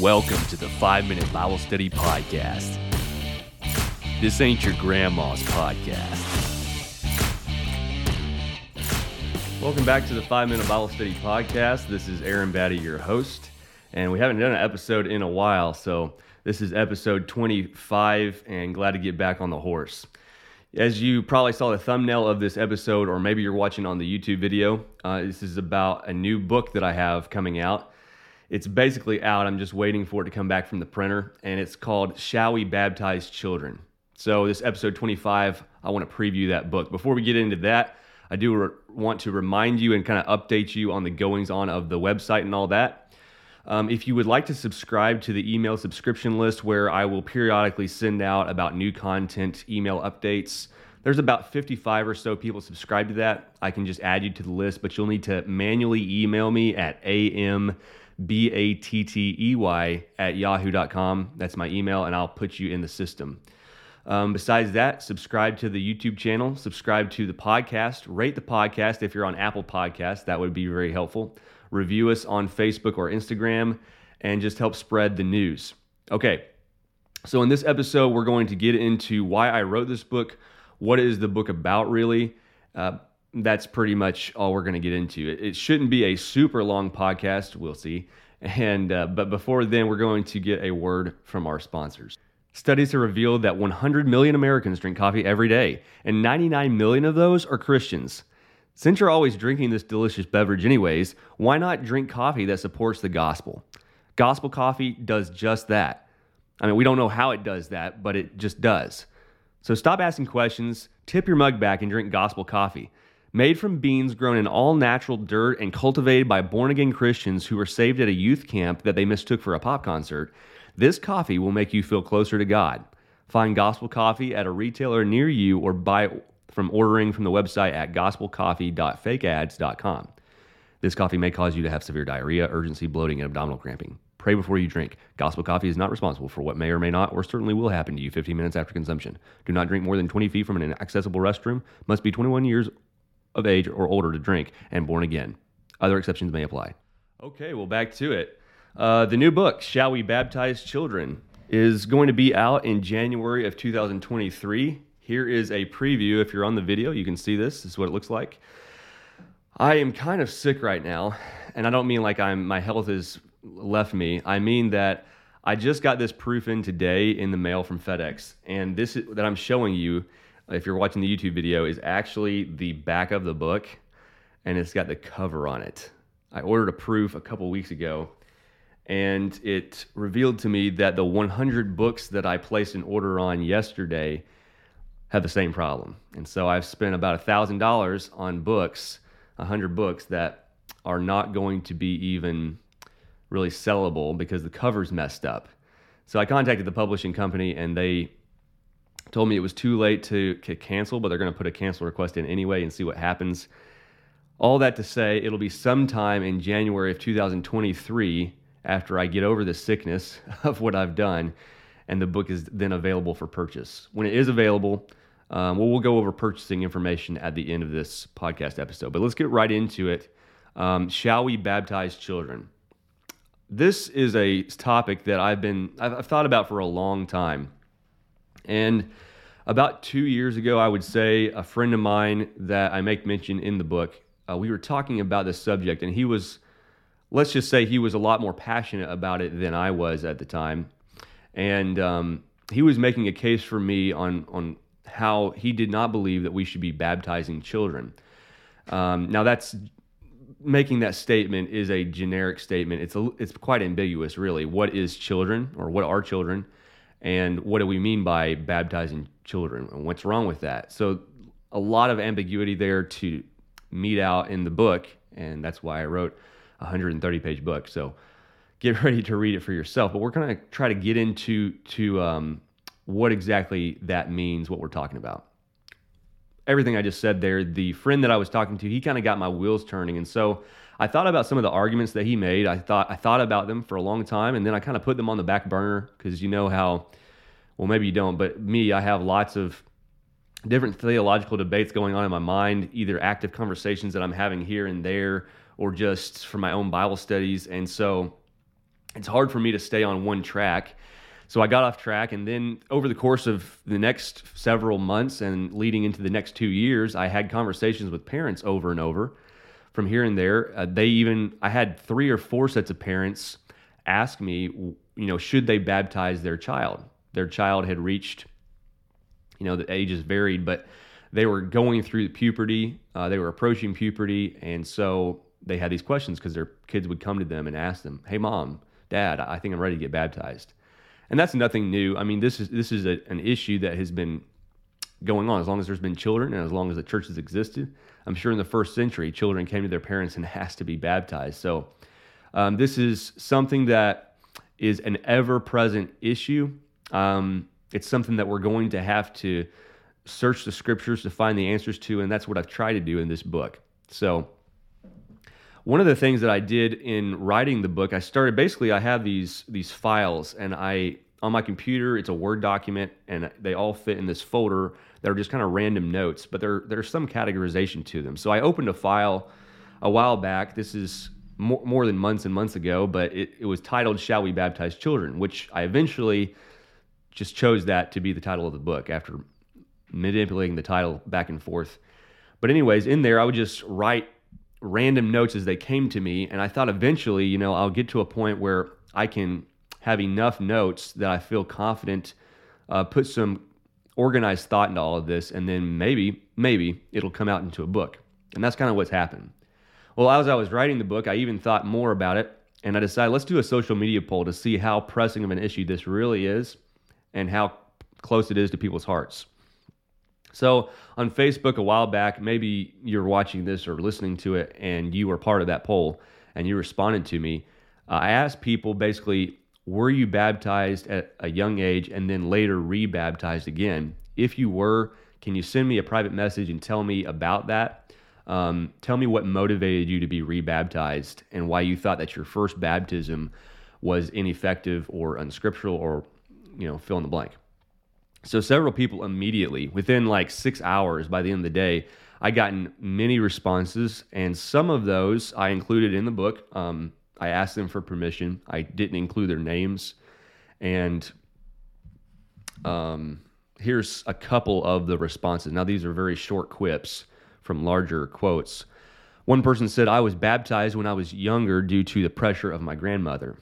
Welcome to the 5 Minute Bible Study Podcast. This ain't your grandma's podcast. Welcome back to the 5 Minute Bible Study Podcast. This is Aaron Battey, your host, and we haven't done an episode in a while, so this is episode 25, and glad to get back on the horse. As you probably saw the thumbnail of this episode, or maybe you're watching on the YouTube video, uh, this is about a new book that I have coming out. It's basically out. I'm just waiting for it to come back from the printer, and it's called Shall We Baptize Children? So, this episode 25, I want to preview that book. Before we get into that, I do re- want to remind you and kind of update you on the goings on of the website and all that. Um, if you would like to subscribe to the email subscription list where I will periodically send out about new content, email updates, there's about 55 or so people subscribe to that. I can just add you to the list, but you'll need to manually email me at am B A T T E Y at yahoo.com. That's my email, and I'll put you in the system. Um, besides that, subscribe to the YouTube channel, subscribe to the podcast, rate the podcast if you're on Apple Podcasts. That would be very helpful. Review us on Facebook or Instagram, and just help spread the news. Okay, so in this episode, we're going to get into why I wrote this book, what is the book about, really. Uh, that's pretty much all we're going to get into. It, it, shouldn't be a super long podcast. We'll see. And uh, but before then, we're going to get a word from our sponsors. Studies have revealed that 100 million Americans drink coffee every day, and 99 million of those are Christians. Since you're always drinking this delicious beverage, anyways, why not drink coffee that supports the gospel? Gospel coffee does just that. I mean, we don't know how it does that, but it just does. So stop asking questions, tip your mug back, and drink gospel coffee. Made from beans grown in all natural dirt and cultivated by born again Christians who were saved at a youth camp that they mistook for a pop concert, this coffee will make you feel closer to God. Find gospel coffee at a retailer near you or buy from ordering from the website at gospelcoffee.fakeads.com. This coffee may cause you to have severe diarrhea, urgency, bloating, and abdominal cramping. Pray before you drink. Gospel coffee is not responsible for what may or may not, or certainly will happen to you 15 minutes after consumption. Do not drink more than 20 feet from an accessible restroom. Must be 21 years of age or older to drink and born again. Other exceptions may apply. Okay, well, back to it. Uh, the new book, Shall We Baptize Children, is going to be out in January of 2023. Here is a preview. If you're on the video, you can see this. This is what it looks like. I am kind of sick right now, and I don't mean like I'm my health has left me. I mean that I just got this proof in today in the mail from FedEx, and this is, that I'm showing you if you're watching the YouTube video, is actually the back of the book and it's got the cover on it. I ordered a proof a couple weeks ago and it revealed to me that the 100 books that I placed an order on yesterday have the same problem. And so I've spent about $1,000 on books, 100 books that are not going to be even really sellable because the cover's messed up. So I contacted the publishing company and they told me it was too late to, cancel, but they're going to put a cancel request in anyway and see what happens. All that to say, it'll be sometime in January of 2023 after I get over the sickness of what I've done, and the book is then available for purchase. When it is available, um, well, we'll go over purchasing information at the end of this podcast episode. But let's get right into it. Um, shall we baptize children? This is a topic that I've been I've, I've thought about for a long time. And about two years ago, I would say a friend of mine that I make mention in the book, uh, we were talking about this subject, and he was, let's just say, he was a lot more passionate about it than I was at the time. And um, he was making a case for me on, on how he did not believe that we should be baptizing children. Um, now, that's making that statement is a generic statement. It's a, it's quite ambiguous, really. What is children, or what are children? And what do we mean by baptizing children? And what's wrong with that? So a lot of ambiguity there to meet out in the book and that's why i wrote a 130 page book. So get ready to read it for yourself. But we're going to try to get into to um, what exactly that means what we're talking about. Everything i just said there the friend that i was talking to he kind of got my wheels turning. And so I thought about some of the arguments that he made. I thought I thought about them for a long time, and then I kind of put them on the back burner because you know how, well, maybe you don't, but me, I have lots of different theological debates going on in my mind, either active conversations that I'm having here and there, or just for my own Bible studies. And so it's hard for me to stay on one track. So I got off track, and then over the course of the next several months and leading into the next two years, I had conversations with parents over and over from here and there. Uh, they even, I had three or four sets of parents ask me, you know, should they baptize their child? Their child had reached, you know, the ages varied, but they were going through puberty. Uh, they were approaching puberty, and so they had these questions because their kids would come to them and ask them, "Hey, mom, dad, I think I'm ready to get baptized." And that's nothing new. I mean, this is this is a, an issue that has been going on as long as there's been children and as long as the church has existed. I'm sure in the first century, children came to their parents and asked to be baptized. So um, this is something that is an ever-present issue. Um, it's something that we're going to have to search the scriptures to find the answers to, and that's what I've tried to do in this book. So one of the things that I did in writing the book, I started basically I have these these files and I on my computer it's a Word document and they all fit in this folder that are just kind of random notes, but there there's some categorization to them. So I opened a file a while back. This is more, more than months and months ago, but it, it was titled Shall We Baptize Children, which I eventually just chose that to be the title of the book after manipulating the title back and forth. But anyways, in there I would just write random notes as they came to me. And I thought eventually, you know, I'll get to a point where I can have enough notes that I feel confident, uh, put some organized thought into all of this, and then maybe, maybe it'll come out into a book. And that's kind of what's happened. Well, as I was writing the book, I even thought more about it, and I decided let's do a social media poll to see how pressing of an issue this really is and how close it is to people's hearts. So on Facebook a while back, maybe you're watching this or listening to it and you were part of that poll and you responded to me. Uh, I asked people basically, were you baptized at a young age and then later rebaptized again? If you were, can you send me a private message and tell me about that? Um, tell me what motivated you to be rebaptized and why you thought that your first baptism was ineffective or unscriptural or, you know, fill in the blank. So several people immediately, within like six hours by the end of the day, I gotten many responses, and some of those I included in the book. Um, I asked them for permission. I didn't include their names, and um, here's a couple of the responses. Now these are very short quips from larger quotes. One person said, "I was baptized when I was younger due to the pressure of my grandmother."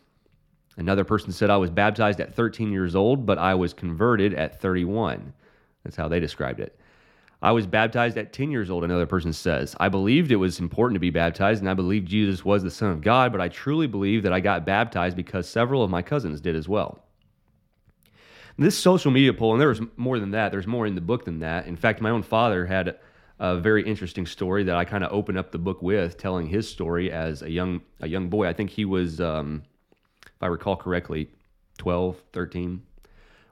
Another person said, I was baptized at 13 years old, but I was converted at 31. That's how they described it. I was baptized at 10 years old, another person says. I believed it was important to be baptized, and I believed Jesus was the Son of God, but I truly believe that I got baptized because several of my cousins did as well. This social media poll, and there was more than that, there's more in the book than that. In fact, my own father had a very interesting story that I kind of opened up the book with, telling his story as a young a young boy. I think he was um, if I recall correctly, 12, 13,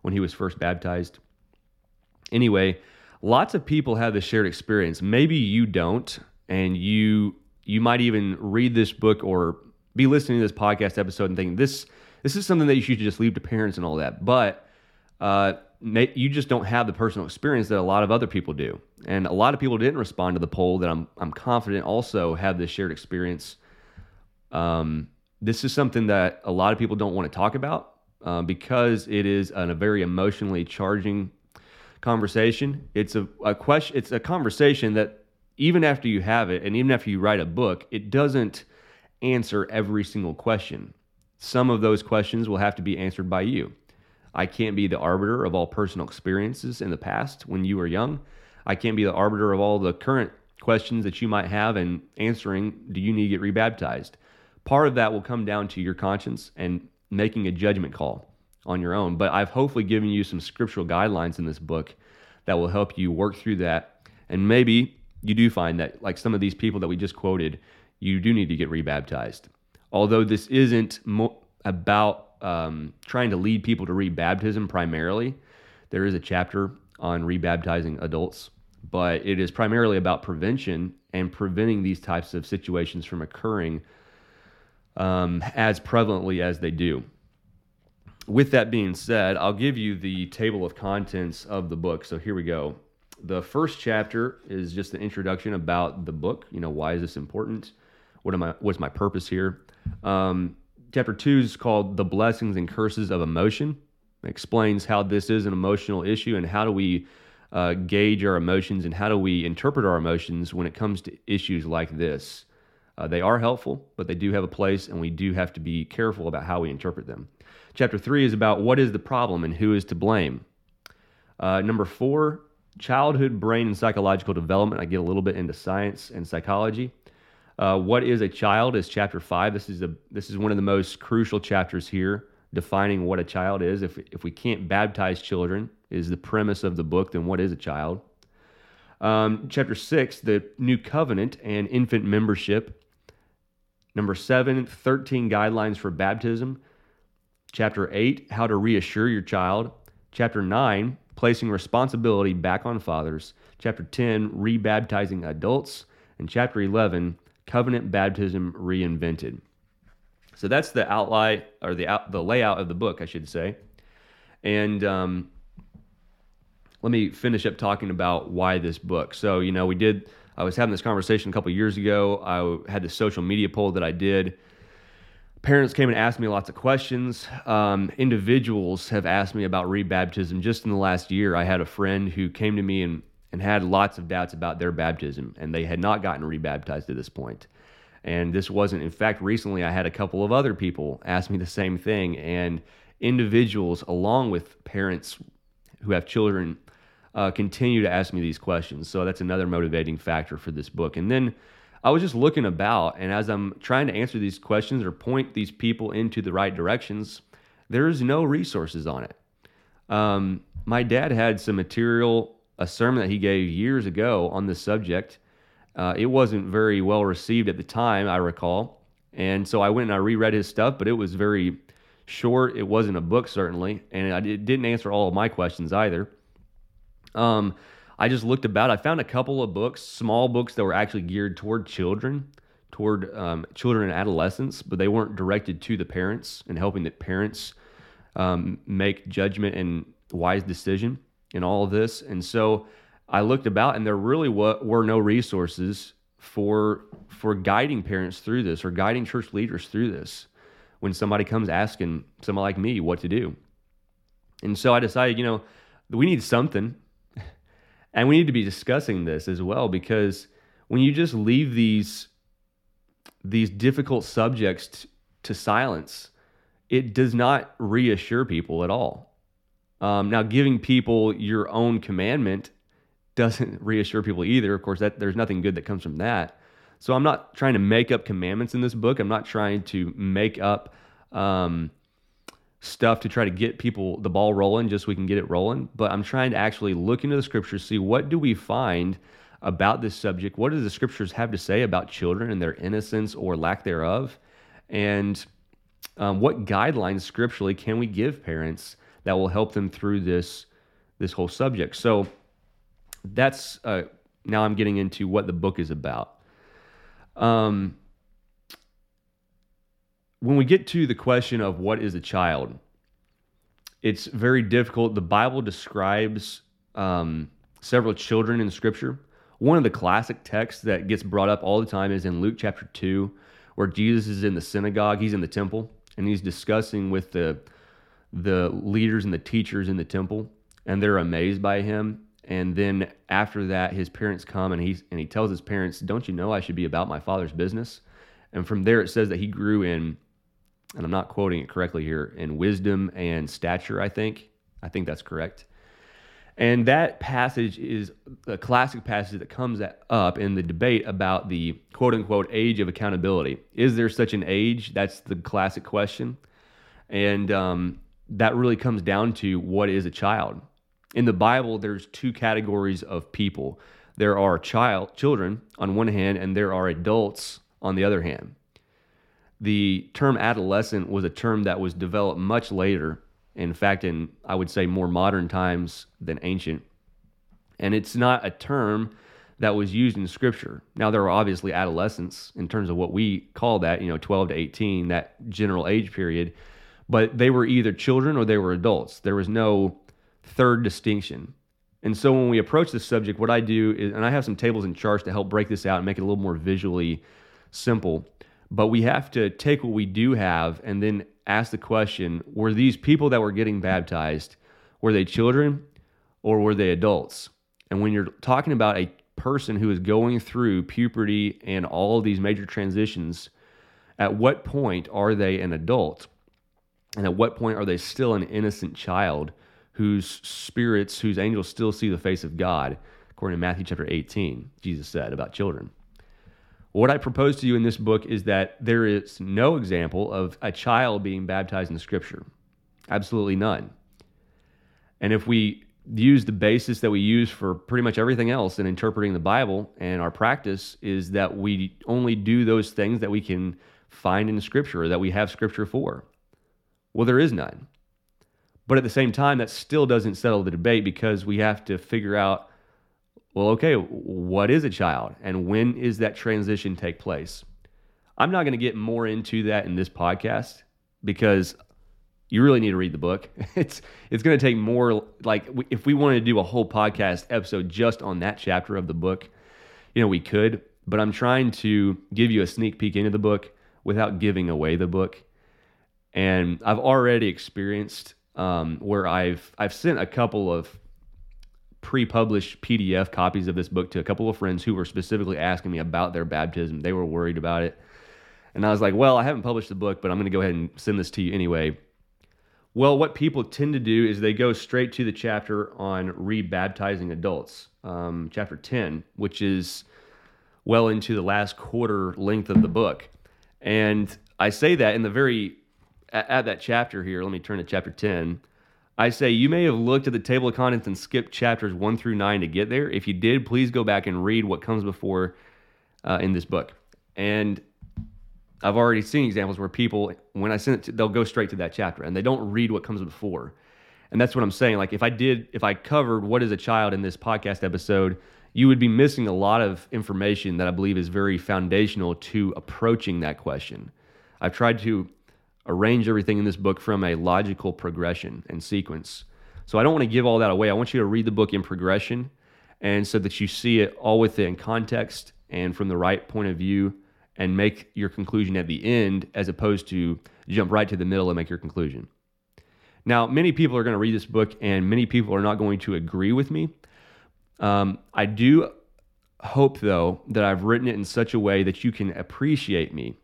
when he was first baptized. Anyway, lots of people have this shared experience. Maybe you don't, and you you might even read this book or be listening to this podcast episode and thinking this this is something that you should just leave to parents and all that. But uh, you just don't have the personal experience that a lot of other people do, and a lot of people didn't respond to the poll that I'm I'm confident also have this shared experience. Um, this is something that a lot of people don't want to talk about uh, because it is a very emotionally charging conversation. It's a, a question. It's a conversation that even after you have it, and even after you write a book, it doesn't answer every single question. Some of those questions will have to be answered by you. I can't be the arbiter of all personal experiences in the past when you were young. I can't be the arbiter of all the current questions that you might have and answering do you need to get rebaptized? part of that will come down to your conscience and making a judgment call on your own. But I've hopefully given you some scriptural guidelines in this book that will help you work through that. And maybe you do find that, like some of these people that we just quoted, you do need to get rebaptized. Although this isn't mo- about um, trying to lead people to rebaptism primarily, there is a chapter on rebaptizing adults, but it is primarily about prevention and preventing these types of situations from occurring um, as prevalently as they do. With that being said, I'll give you the table of contents of the book. So here we go. The first chapter is just an introduction about the book. You know, why is this important? What am I? What's my purpose here? Um, Chapter two is called The Blessings and Curses of Emotion. It explains how this is an emotional issue and how do we uh, gauge our emotions and how do we interpret our emotions when it comes to issues like this. Uh, they are helpful, but they do have a place, and we do have to be careful about how we interpret them. Chapter three is about what is the problem and who is to blame. Uh, number four, childhood brain and psychological development. I get a little bit into science and psychology. Uh, what is a child is chapter five. This is a this is one of the most crucial chapters here, defining what a child is. If if we can't baptize children, is the premise of the book. Then what is a child? Um, chapter six, the new covenant and infant membership. Number seven, 13 guidelines for baptism. Chapter eight, how to reassure your child. Chapter nine, placing responsibility back on fathers. Chapter 10, rebaptizing adults. And chapter 11, covenant baptism reinvented. So that's the outline or the out, the layout of the book, I should say. And um, let me finish up talking about why this book. So you know, we did. I was having this conversation a couple years ago. I had the social media poll that I did parents came and asked me lots of questions. Um, individuals have asked me about rebaptism. Just in the last year, I had a friend who came to me and, and had lots of doubts about their baptism, and they had not gotten rebaptized at this point. And this wasn't, in fact, recently I had a couple of other people ask me the same thing, and individuals, along with parents who have children, uh, continue to ask me these questions. So that's another motivating factor for this book. And then I was just looking about, and as I'm trying to answer these questions or point these people into the right directions, there's no resources on it. Um, my dad had some material, a sermon that he gave years ago on this subject. Uh, it wasn't very well received at the time, I recall. And so I went and I reread his stuff, but it was very short. It wasn't a book, certainly. And it didn't answer all of my questions either. Um, I just looked about. I found a couple of books, small books that were actually geared toward children, toward um, children and adolescents, but they weren't directed to the parents and helping the parents um, make judgment and wise decision in all of this. And so I looked about, and there really were no resources for for guiding parents through this or guiding church leaders through this when somebody comes asking someone like me what to do. And so I decided, you know, we need something and we need to be discussing this as well because when you just leave these these difficult subjects t- to silence, it does not reassure people at all. Um, now, giving people your own commandment doesn't reassure people either. Of course, that there's nothing good that comes from that. So I'm not trying to make up commandments in this book. I'm not trying to make up um, stuff to try to get people the ball rolling just so we can get it rolling but i'm trying to actually look into the scriptures see what do we find about this subject what do the scriptures have to say about children and their innocence or lack thereof and um, what guidelines scripturally can we give parents that will help them through this this whole subject? So that's uh, now i'm getting into what the book is about. Um, when we get to the question of what is a child, it's very difficult. The Bible describes um, several children in Scripture. One of the classic texts that gets brought up all the time is in Luke chapter 2, where Jesus is in the synagogue, he's in the temple, and he's discussing with the, the leaders and the teachers in the temple, and they're amazed by him. And then after that, his parents come and, he's, and he tells his parents, Don't you know I should be about my father's business? And from there, it says that he grew in and I'm not quoting it correctly here, in wisdom and stature, I think. I think that's correct. And that passage is a classic passage that comes up in the debate about the quote unquote age of accountability. Is there such an age? That's the classic question. And um, that really comes down to what is a child. In the Bible, there's two categories of people there are child, children on one hand, and there are adults on the other hand the term adolescent was a term that was developed much later. In fact, in I would say more modern times than ancient. And it's not a term that was used in scripture. Now there are obviously adolescents in terms of what we call that, you know, 12 to 18, that general age period, but they were either children or they were adults. There was no third distinction. And so when we approach this subject, what I do is, and I have some tables and charts to help break this out and make it a little more visually simple. But we have to take what we do have and then ask the question were these people that were getting baptized, were they children or were they adults? And when you're talking about a person who is going through puberty and all these major transitions, at what point are they an adult? And at what point are they still an innocent child whose spirits, whose angels still see the face of God? According to Matthew chapter 18, Jesus said about children. What I propose to you in this book is that there is no example of a child being baptized in Scripture. Absolutely none. And if we use the basis that we use for pretty much everything else in interpreting the Bible and our practice is that we only do those things that we can find in Scripture or that we have Scripture for. Well, there is none. But at the same time, that still doesn't settle the debate because we have to figure out well, okay, what is a child and when is that transition take place? I'm not going to get more into that in this podcast because you really need to read the book. It's it's going to take more like if we wanted to do a whole podcast episode just on that chapter of the book, you know, we could, but I'm trying to give you a sneak peek into the book without giving away the book. And I've already experienced um, where I've I've sent a couple of pre-published PDF copies of this book to a couple of friends who were specifically asking me about their baptism. They were worried about it. And I was like, well, I haven't published the book, but I'm going to go ahead and send this to you anyway. Well, what people tend to do is they go straight to the chapter on rebaptizing adults, um, chapter 10, which is well into the last quarter length of the book. And I say that in the very, at, at that chapter here, let me turn to chapter 10. I say you may have looked at the table of contents and skipped chapters one through nine to get there. If you did, please go back and read what comes before uh, in this book. And I've already seen examples where people, when I send it, to, they'll go straight to that chapter and they don't read what comes before. And that's what I'm saying. Like if I did, if I covered what is a child in this podcast episode, you would be missing a lot of information that I believe is very foundational to approaching that question. I've tried to arrange everything in this book from a logical progression and sequence. So I don't want to give all that away. I want you to read the book in progression and so that you see it all within context and from the right point of view and make your conclusion at the end as opposed to jump right to the middle and make your conclusion. Now, many people are going to read this book and many people are not going to agree with me. Um, I do hope, though, that I've written it in such a way that you can appreciate me.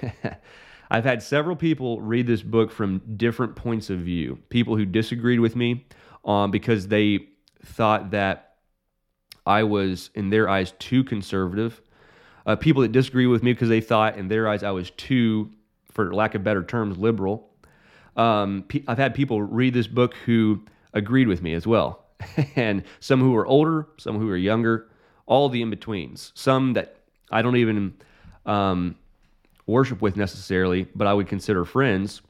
I've had several people read this book from different points of view. People who disagreed with me um, because they thought that I was, in their eyes, too conservative. Uh, people that disagree with me because they thought, in their eyes, I was too, for lack of better terms, liberal. Um, I've had people read this book who agreed with me as well. and some who are older, some who are younger, all the in betweens. Some that I don't even um, worship with necessarily, but I would consider friends.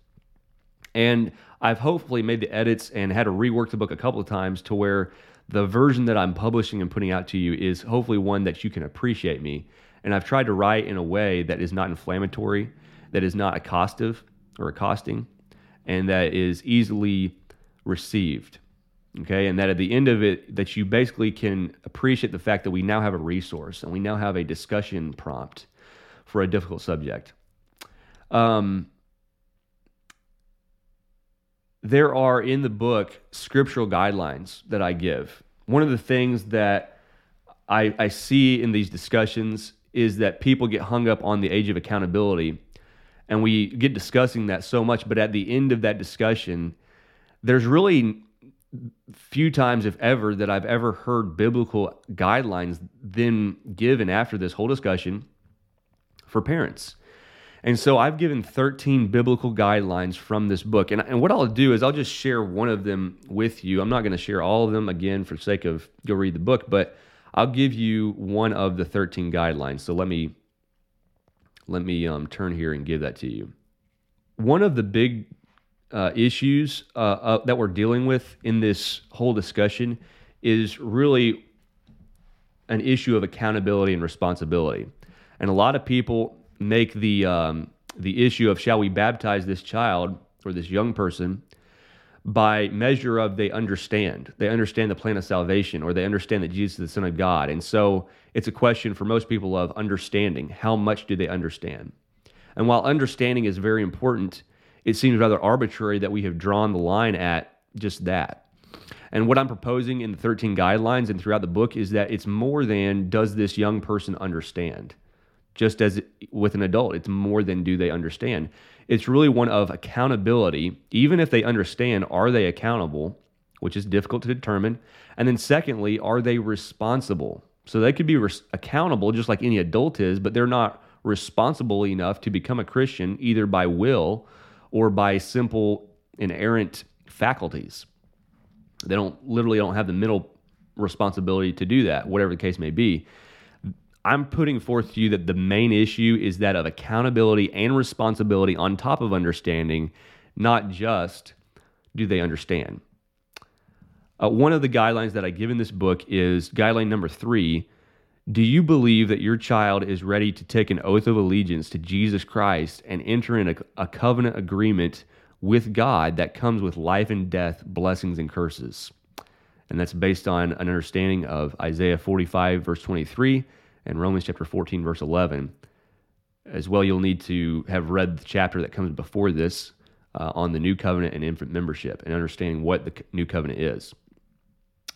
And I've hopefully made the edits and had to rework the book a couple of times to where the version that I'm publishing and putting out to you is hopefully one that you can appreciate me. And I've tried to write in a way that is not inflammatory, that is not accostive or accosting, and that is easily received. Okay, and that at the end of it, that you basically can appreciate the fact that we now have a resource and we now have a discussion prompt for a difficult subject. Um, there are in the book scriptural guidelines that I give. One of the things that I, I see in these discussions is that people get hung up on the age of accountability and we get discussing that so much but at the end of that discussion there's really few times if ever that i've ever heard biblical guidelines then given after this whole discussion for parents. And so I've given 13 biblical guidelines from this book. And, and what I'll do is I'll just share one of them with you. I'm not going to share all of them again for sake of go read the book, but I'll give you one of the 13 guidelines. So let me let me um, turn here and give that to you. One of the big uh, issues uh, uh, that we're dealing with in this whole discussion is really an issue of accountability and responsibility. And a lot of people make the um, the issue of shall we baptize this child or this young person by measure of they understand. They understand the plan of salvation or they understand that Jesus is the Son of God. And so it's a question for most people of understanding. How much do they understand? And while understanding is very important, it seems rather arbitrary that we have drawn the line at just that. And what I'm proposing in the 13 guidelines and throughout the book is that it's more than does this young person understand? Just as with an adult, it's more than do they understand. It's really one of accountability. Even if they understand, are they accountable, which is difficult to determine? And then, secondly, are they responsible? So they could be res- accountable just like any adult is, but they're not responsible enough to become a Christian either by will or by simple inerrant faculties. They don't literally don't have the mental responsibility to do that, whatever the case may be. I'm putting forth to you that the main issue is that of accountability and responsibility on top of understanding, not just do they understand. Uh, one of the guidelines that I give in this book is guideline number three. Do you believe that your child is ready to take an oath of allegiance to Jesus Christ and enter in a, a covenant agreement with God that comes with life and death, blessings and curses? And that's based on an understanding of Isaiah 45, verse 23, and Romans chapter 14, verse 11. As well, you'll need to have read the chapter that comes before this uh, on the new covenant and infant membership and understanding what the new covenant is.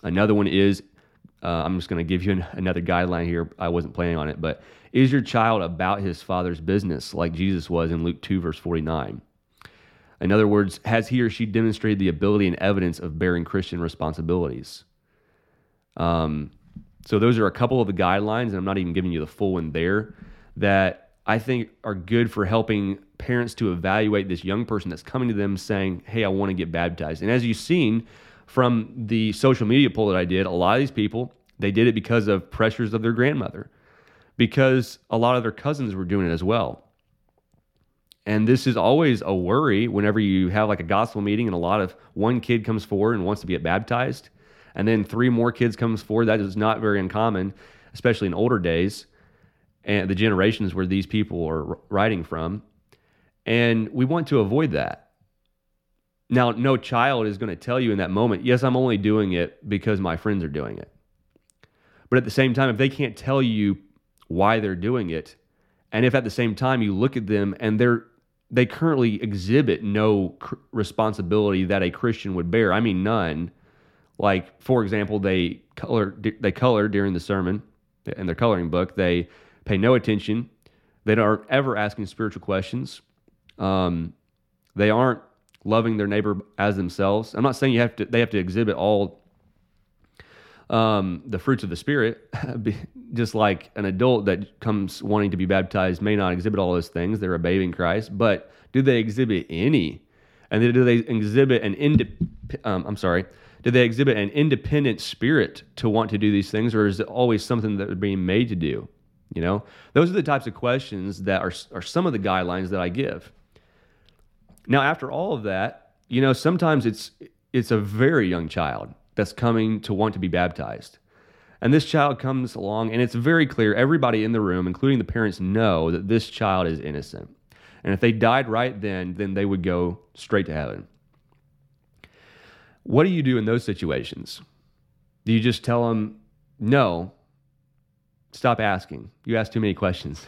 Another one is uh, I'm just going to give you an, another guideline here. I wasn't planning on it, but is your child about his father's business like Jesus was in Luke 2, verse 49? In other words, has he or she demonstrated the ability and evidence of bearing Christian responsibilities? Um, so, those are a couple of the guidelines, and I'm not even giving you the full one there, that I think are good for helping parents to evaluate this young person that's coming to them saying, Hey, I want to get baptized. And as you've seen, from the social media poll that I did, a lot of these people, they did it because of pressures of their grandmother, because a lot of their cousins were doing it as well. And this is always a worry whenever you have like a gospel meeting and a lot of one kid comes forward and wants to get baptized, and then three more kids comes forward. That is not very uncommon, especially in older days and the generations where these people are writing from. And we want to avoid that. Now, no child is going to tell you in that moment, yes, I'm only doing it because my friends are doing it. But at the same time, if they can't tell you why they're doing it, and if at the same time you look at them and they're they currently exhibit no cr- responsibility that a Christian would bear. I mean, none. Like, for example, they color they color during the sermon in their coloring book. They pay no attention. They aren't ever asking spiritual questions. Um, they aren't loving their neighbor as themselves. I'm not saying you have to they have to exhibit all um, the fruits of the spirit, just like an adult that comes wanting to be baptized may not exhibit all those things. They're a babe in Christ, but do they exhibit any? And do they exhibit an inde- um, I'm sorry, do they exhibit an independent spirit to want to do these things, or is it always something that they're being made to do? You know, those are the types of questions that are are some of the guidelines that I give. Now, after all of that, you know, sometimes it's it's a very young child that's coming to want to be baptized. And this child comes along, and it's very clear everybody in the room, including the parents, know that this child is innocent. And if they died right then, then they would go straight to heaven. What do you do in those situations? Do you just tell them, no, stop asking? You ask too many questions.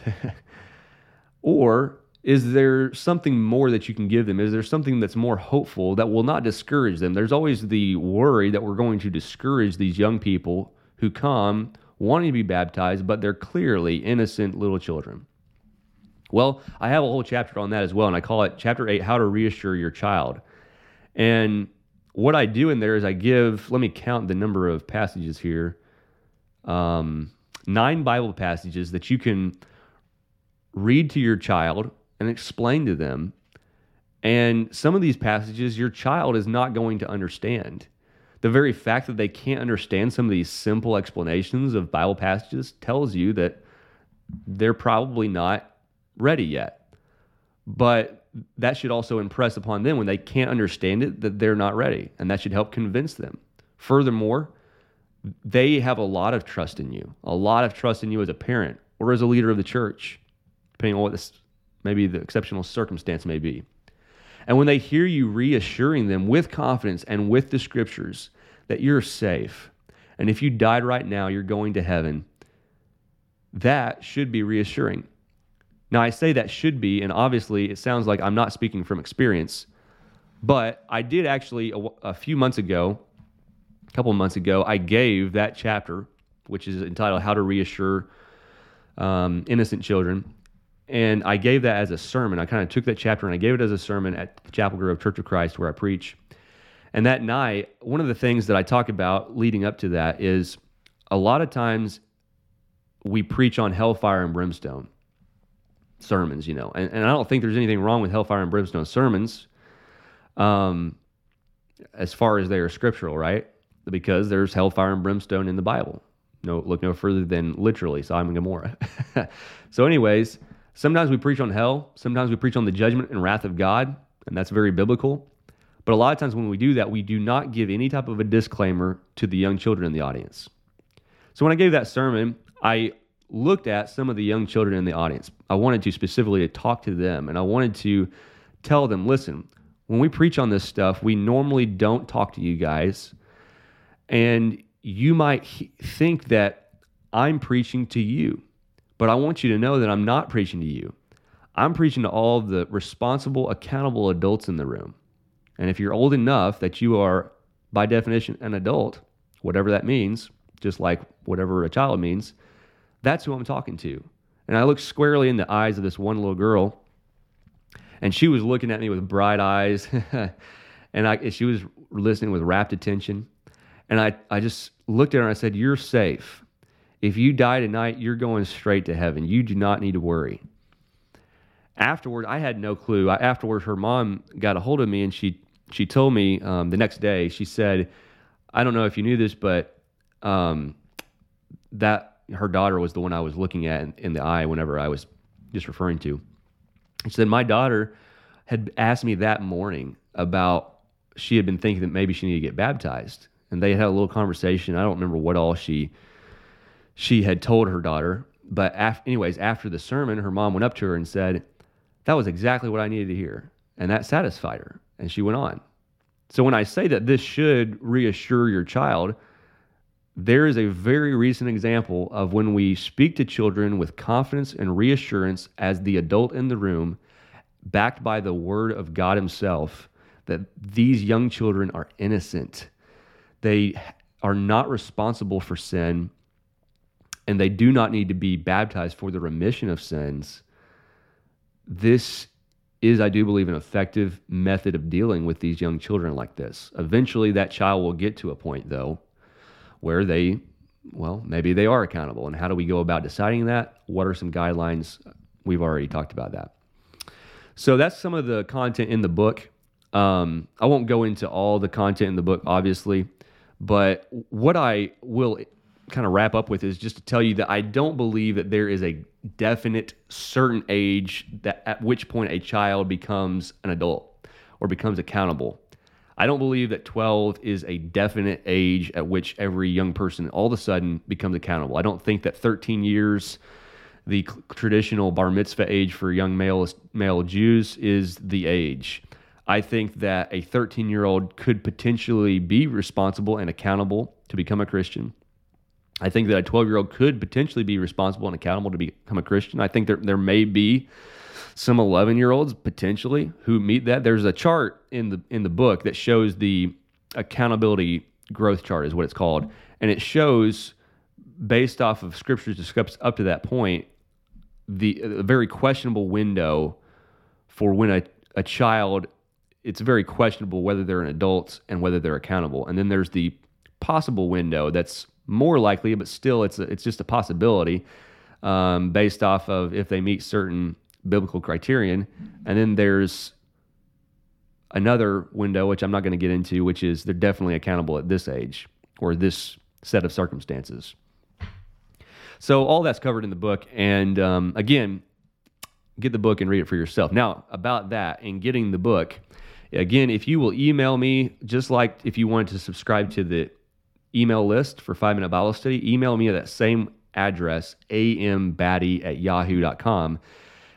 or is there something more that you can give them? Is there something that's more hopeful that will not discourage them? There's always the worry that we're going to discourage these young people who come wanting to be baptized, but they're clearly innocent little children. Well, I have a whole chapter on that as well, and I call it Chapter 8 How to Reassure Your Child. And what I do in there is I give, let me count the number of passages here um, nine Bible passages that you can read to your child and explain to them. And some of these passages your child is not going to understand. The very fact that they can't understand some of these simple explanations of Bible passages tells you that they're probably not ready yet. But that should also impress upon them when they can't understand it that they're not ready. And that should help convince them. Furthermore, they have a lot of trust in you, a lot of trust in you as a parent or as a leader of the church, depending on what this maybe the exceptional circumstance may be. And when they hear you reassuring them with confidence and with the scriptures that you're safe, and if you died right now, you're going to heaven, that should be reassuring. Now, I say that should be, and obviously it sounds like I'm not speaking from experience, but I did actually, a, a few months ago, a couple months ago, I gave that chapter, which is entitled How to Reassure um, Innocent Children. And I gave that as a sermon. I kind of took that chapter and I gave it as a sermon at the Chapel Grove Church of Christ where I preach. And that night, one of the things that I talk about leading up to that is a lot of times we preach on hellfire and brimstone sermons, you know, and, and I don't think there's anything wrong with hellfire and brimstone sermons um, as far as they are scriptural, right? Because there's hellfire and brimstone in the Bible. No, look no further than literally and Gomorrah. so, anyways, sometimes we preach on hell, sometimes we preach on the judgment and wrath of God, and that's very biblical. But a lot of times when we do that, we do not give any type of a disclaimer to the young children in the audience. So when I gave that sermon, I looked at some of the young children in the audience. I wanted to specifically to talk to them and I wanted to tell them, listen, when we preach on this stuff, we normally don't talk to you guys. And you might think that I'm preaching to you, but I want you to know that I'm not preaching to you. I'm preaching to all of the responsible, accountable adults in the room. And if you're old enough that you are, by definition, an adult, whatever that means, just like whatever a child means, that's who I'm talking to. And I looked squarely in the eyes of this one little girl, and she was looking at me with bright eyes, and I, she was listening with rapt attention. And I, I just looked at her and I said, You're safe. If you die tonight, you're going straight to heaven. You do not need to worry. Afterward, I had no clue. Afterwards, her mom got a hold of me and she she told me um, the next day, she said, I don't know if you knew this, but um, that her daughter was the one I was looking at in, in, the eye whenever I was just referring to. She said, My daughter had asked me that morning about she had been thinking that maybe she needed to get baptized. And they had a little conversation. I don't remember what all she she had told her daughter. But af- anyways, after the sermon, her mom went up to her and said, That was exactly what I needed to hear. And that satisfied her. And she went on. So when I say that this should reassure your child, there is a very recent example of when we speak to children with confidence and reassurance as the adult in the room, backed by the word of God Himself, that these young children are innocent. They are not responsible for sin, and they do not need to be baptized for the remission of sins. This is, I do believe, an effective method of dealing with these young children like this. Eventually, that child will get to a point, though, where they, well, maybe they are accountable. And how do we go about deciding that? What are some guidelines? We've already talked about that. So that's some of the content in the book. Um, I won't go into all the content in the book, obviously, but what I will kind of wrap up with is just to tell you that I don't believe that there is a definite certain age that at which point a child becomes an adult or becomes accountable. I don't believe that 12 is a definite age at which every young person all of a sudden becomes accountable. I don't think that 13 years, the traditional bar mitzvah age for young male male Jews, is the age. I think that a 13 year old could potentially be responsible and accountable to become a Christian. I think that a 12 year old could potentially be responsible and accountable to become a Christian. I think there, there may be some 11 year olds potentially who meet that. There's a chart in the in the book that shows the accountability growth chart is what it's called, and it shows based off of scriptures discussed up to that point the very questionable window for when a, a child it's very questionable whether they're an adult and whether they're accountable. And then there's the possible window that's more likely, but still, it's a, it's just a possibility um, based off of if they meet certain biblical criterion. And then there's another window, which I'm not going to get into, which is they're definitely accountable at this age or this set of circumstances. So all that's covered in the book, and um, again, get the book and read it for yourself. Now about that and getting the book. Again, if you will email me, just like if you wanted to subscribe to the email list for Five Minute Bible Study, email me at that same address, ambattey at yahoo.com.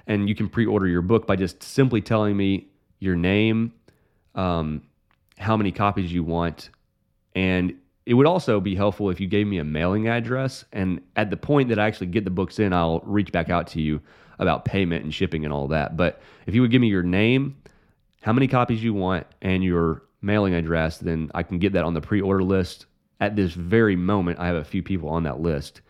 And you can pre order your book by just simply telling me your name, um, how many copies you want, and it would also be helpful if you gave me a mailing address. And at the point that I actually get the books in, I'll reach back out to you about payment and shipping and all that. But if you would give me your name, how many copies you want, and your mailing address, then I can get that on the pre order list. At this very moment, I have a few people on that list.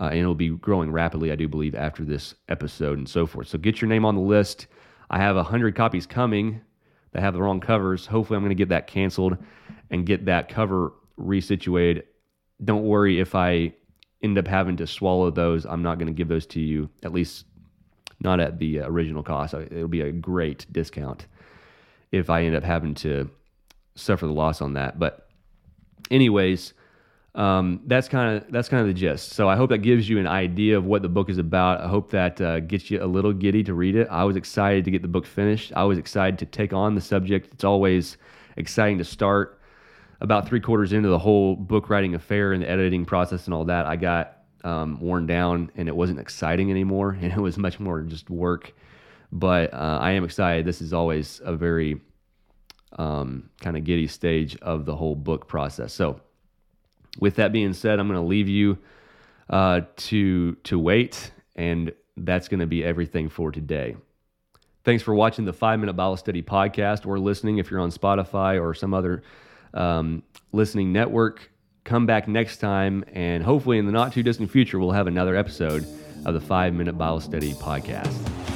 Uh, and it'll be growing rapidly, I do believe, after this episode and so forth. So get your name on the list. I have 100 copies coming that have the wrong covers. Hopefully, I'm going to get that canceled and get that cover resituated. Don't worry if I end up having to swallow those. I'm not going to give those to you, at least not at the original cost. It'll be a great discount if I end up having to suffer the loss on that. But, anyways, um, that's kind of that's kind of the gist. So I hope that gives you an idea of what the book is about. I hope that uh, gets you a little giddy to read it. I was excited to get the book finished. I was excited to take on the subject. It's always exciting to start. About three quarters into the whole book writing affair and the editing process and all that, I got um, worn down and it wasn't exciting anymore, and it was much more just work. But uh, I am excited. This is always a very um, kind of giddy stage of the whole book process. So with that being said, I'm going to leave you uh, to to wait, and that's going to be everything for today. Thanks for watching the Five Minute Bible Study podcast or listening if you're on Spotify or some other um, listening network. Come back next time, and hopefully in the not too distant future, we'll have another episode of the Five Minute Bible Study podcast.